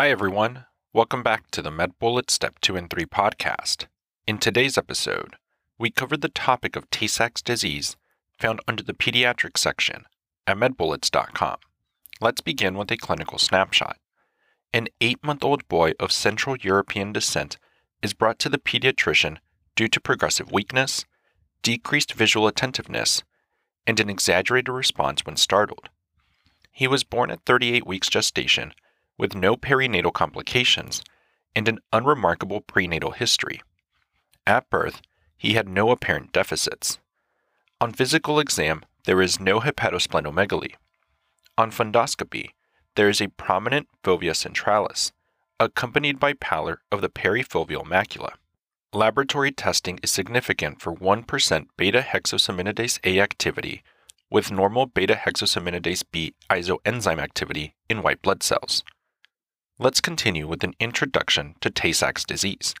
Hi, everyone. Welcome back to the MedBullet Step 2 and 3 podcast. In today's episode, we covered the topic of Tay Sachs disease found under the pediatrics section at medbullets.com. Let's begin with a clinical snapshot. An eight month old boy of Central European descent is brought to the pediatrician due to progressive weakness, decreased visual attentiveness, and an exaggerated response when startled. He was born at 38 weeks gestation with no perinatal complications and an unremarkable prenatal history. At birth, he had no apparent deficits. On physical exam, there is no hepatosplenomegaly. On fundoscopy, there is a prominent fovea centralis, accompanied by pallor of the perifoveal macula. Laboratory testing is significant for 1% beta hexosaminidase A activity with normal beta hexosaminidase B isoenzyme activity in white blood cells. Let's continue with an introduction to Tay Sachs disease.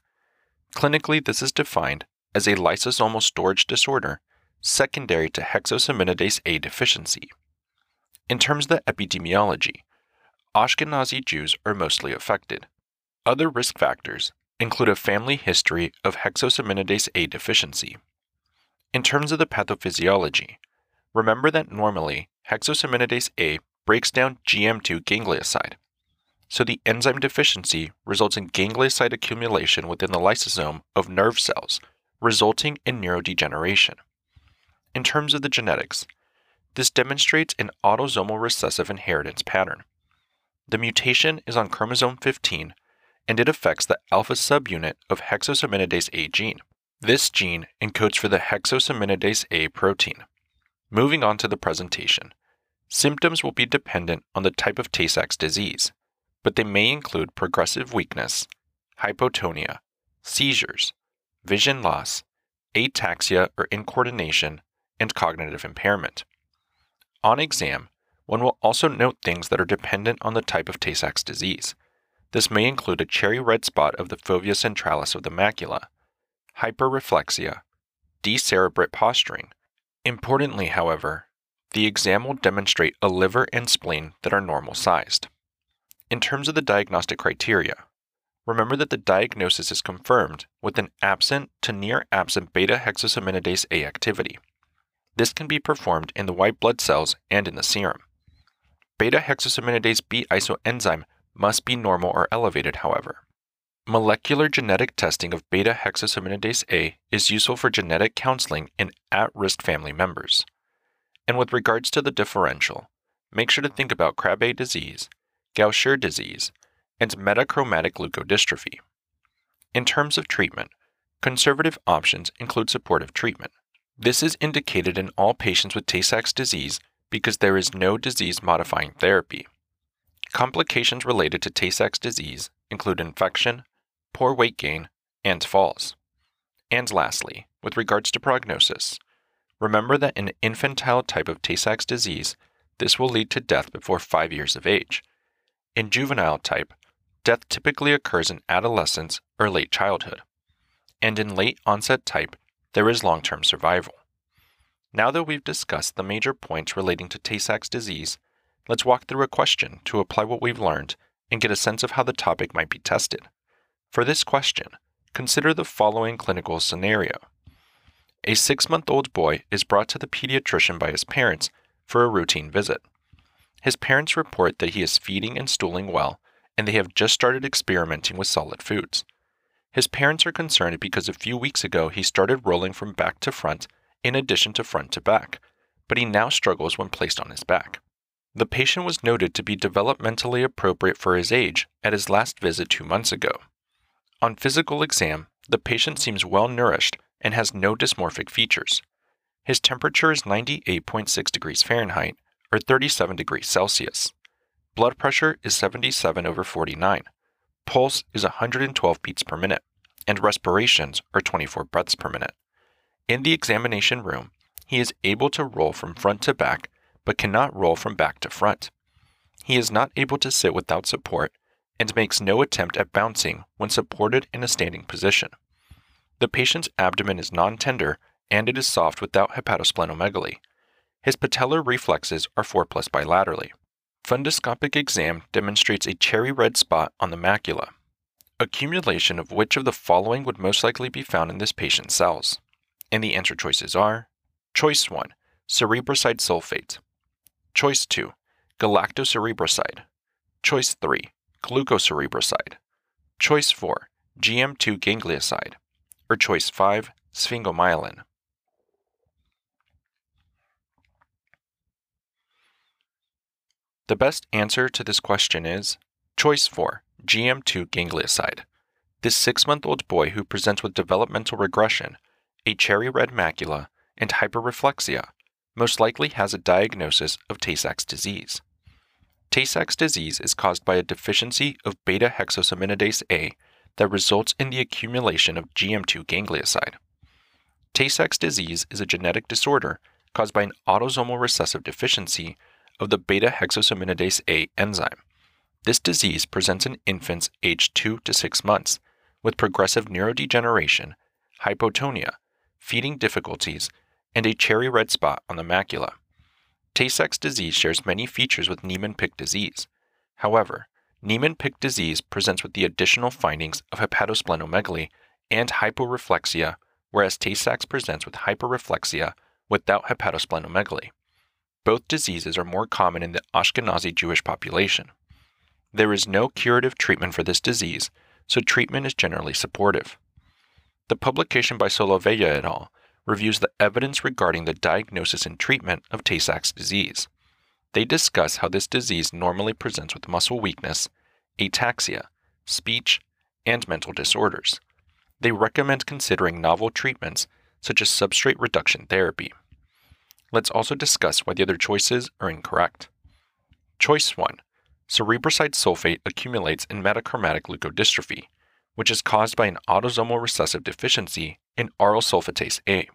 Clinically, this is defined as a lysosomal storage disorder secondary to hexosaminidase A deficiency. In terms of the epidemiology, Ashkenazi Jews are mostly affected. Other risk factors include a family history of hexosaminidase A deficiency. In terms of the pathophysiology, remember that normally hexosaminidase A breaks down GM2 ganglioside, so the enzyme deficiency results in ganglioside accumulation within the lysosome of nerve cells, resulting in neurodegeneration. In terms of the genetics, this demonstrates an autosomal recessive inheritance pattern. The mutation is on chromosome 15 and it affects the alpha subunit of hexosaminidase A gene. This gene encodes for the hexosaminidase A protein. Moving on to the presentation. Symptoms will be dependent on the type of Tay Sachs disease but they may include progressive weakness, hypotonia, seizures, vision loss, ataxia or incoordination, and cognitive impairment. On exam, one will also note things that are dependent on the type of Tay Sachs disease. This may include a cherry red spot of the fovea centralis of the macula, hyperreflexia, decerebrate posturing. Importantly, however, the exam will demonstrate a liver and spleen that are normal sized. In terms of the diagnostic criteria, remember that the diagnosis is confirmed with an absent to near absent beta hexosaminidase A activity. This can be performed in the white blood cells and in the serum. Beta hexosaminidase B isoenzyme must be normal or elevated, however. Molecular genetic testing of beta hexosaminidase A is useful for genetic counseling in at risk family members. And with regards to the differential, make sure to think about Krabbe disease Gaucher disease, and metachromatic leukodystrophy. In terms of treatment, conservative options include supportive treatment. This is indicated in all patients with Tay Sachs disease because there is no disease modifying therapy. Complications related to Tay Sachs disease include infection, poor weight gain, and falls. And lastly, with regards to prognosis, remember that in infantile type of Tay Sachs disease, this will lead to death before 5 years of age, in juvenile type, death typically occurs in adolescence or late childhood. And in late onset type, there is long term survival. Now that we've discussed the major points relating to Tay Sachs disease, let's walk through a question to apply what we've learned and get a sense of how the topic might be tested. For this question, consider the following clinical scenario. A six month old boy is brought to the pediatrician by his parents for a routine visit. His parents report that he is feeding and stooling well, and they have just started experimenting with solid foods. His parents are concerned because a few weeks ago he started rolling from back to front in addition to front to back, but he now struggles when placed on his back. The patient was noted to be developmentally appropriate for his age at his last visit two months ago. On physical exam, the patient seems well nourished and has no dysmorphic features. His temperature is 98.6 degrees Fahrenheit or 37 degrees Celsius. Blood pressure is 77 over 49. Pulse is 112 beats per minute, and respirations are 24 breaths per minute. In the examination room, he is able to roll from front to back, but cannot roll from back to front. He is not able to sit without support and makes no attempt at bouncing when supported in a standing position. The patient's abdomen is non tender and it is soft without hepatosplenomegaly. His patellar reflexes are 4 plus bilaterally. Fundoscopic exam demonstrates a cherry red spot on the macula. Accumulation of which of the following would most likely be found in this patient's cells? And the answer choices are Choice 1, cerebroside sulfate. Choice 2, galactocerebroside. Choice 3, glucocerebroside. Choice 4, GM2 ganglioside. Or choice 5, sphingomyelin. The best answer to this question is choice 4, GM2 ganglioside. This six month old boy who presents with developmental regression, a cherry red macula, and hyperreflexia most likely has a diagnosis of Tay Sachs disease. Tay Sachs disease is caused by a deficiency of beta hexosaminidase A that results in the accumulation of GM2 ganglioside. Tay Sachs disease is a genetic disorder caused by an autosomal recessive deficiency of the beta hexosaminidase A enzyme. This disease presents in infants aged 2 to 6 months with progressive neurodegeneration, hypotonia, feeding difficulties, and a cherry red spot on the macula. Tay Sachs disease shares many features with Niemann-Pick disease. However, Niemann-Pick disease presents with the additional findings of hepatosplenomegaly and hyporeflexia, whereas Tay Sachs presents with hyperreflexia without hepatosplenomegaly. Both diseases are more common in the Ashkenazi Jewish population. There is no curative treatment for this disease, so treatment is generally supportive. The publication by Solovyeva et al. reviews the evidence regarding the diagnosis and treatment of Tay Sachs disease. They discuss how this disease normally presents with muscle weakness, ataxia, speech, and mental disorders. They recommend considering novel treatments such as substrate reduction therapy. Let's also discuss why the other choices are incorrect. Choice 1 Cerebroside sulfate accumulates in metachromatic leukodystrophy, which is caused by an autosomal recessive deficiency in aryl sulfatase A.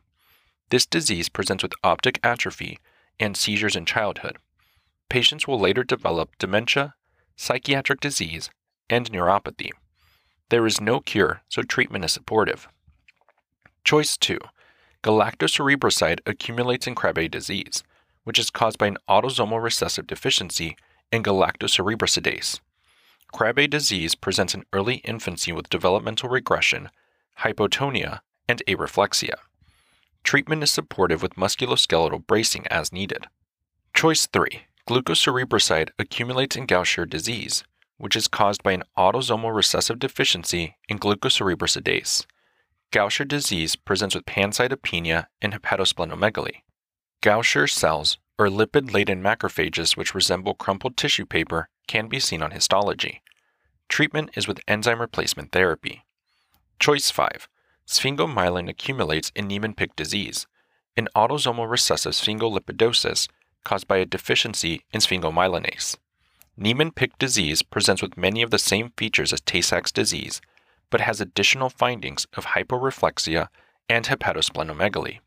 This disease presents with optic atrophy and seizures in childhood. Patients will later develop dementia, psychiatric disease, and neuropathy. There is no cure, so treatment is supportive. Choice 2 Galactocerebroside accumulates in Krabbe disease, which is caused by an autosomal recessive deficiency in galactocerebrosidase. Krabbe disease presents in early infancy with developmental regression, hypotonia, and areflexia. Treatment is supportive with musculoskeletal bracing as needed. Choice 3 Glucocerebroside accumulates in Gaucher disease, which is caused by an autosomal recessive deficiency in glucocerebrosidase. Gaucher disease presents with pancytopenia and hepatosplenomegaly. Gaucher cells, or lipid laden macrophages which resemble crumpled tissue paper, can be seen on histology. Treatment is with enzyme replacement therapy. Choice 5 Sphingomyelin accumulates in Niemann-Pick disease, an autosomal recessive sphingolipidosis caused by a deficiency in sphingomyelinase. Niemann-Pick disease presents with many of the same features as Tay Sachs disease, but has additional findings of hyporeflexia and hepatosplenomegaly.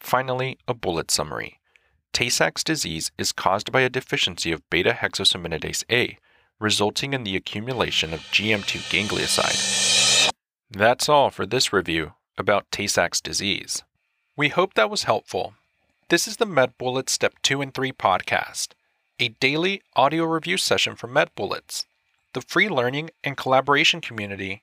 Finally, a bullet summary. Tay Sachs disease is caused by a deficiency of beta hexosaminidase A, resulting in the accumulation of GM2 ganglioside. That's all for this review about Tay Sachs disease. We hope that was helpful. This is the MedBullets Step 2 and 3 podcast, a daily audio review session for MedBullets, the free learning and collaboration community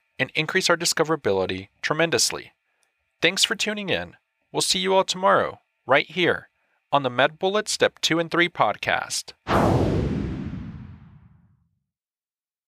and increase our discoverability tremendously. Thanks for tuning in. We'll see you all tomorrow, right here, on the MedBullet Step 2 and 3 podcast.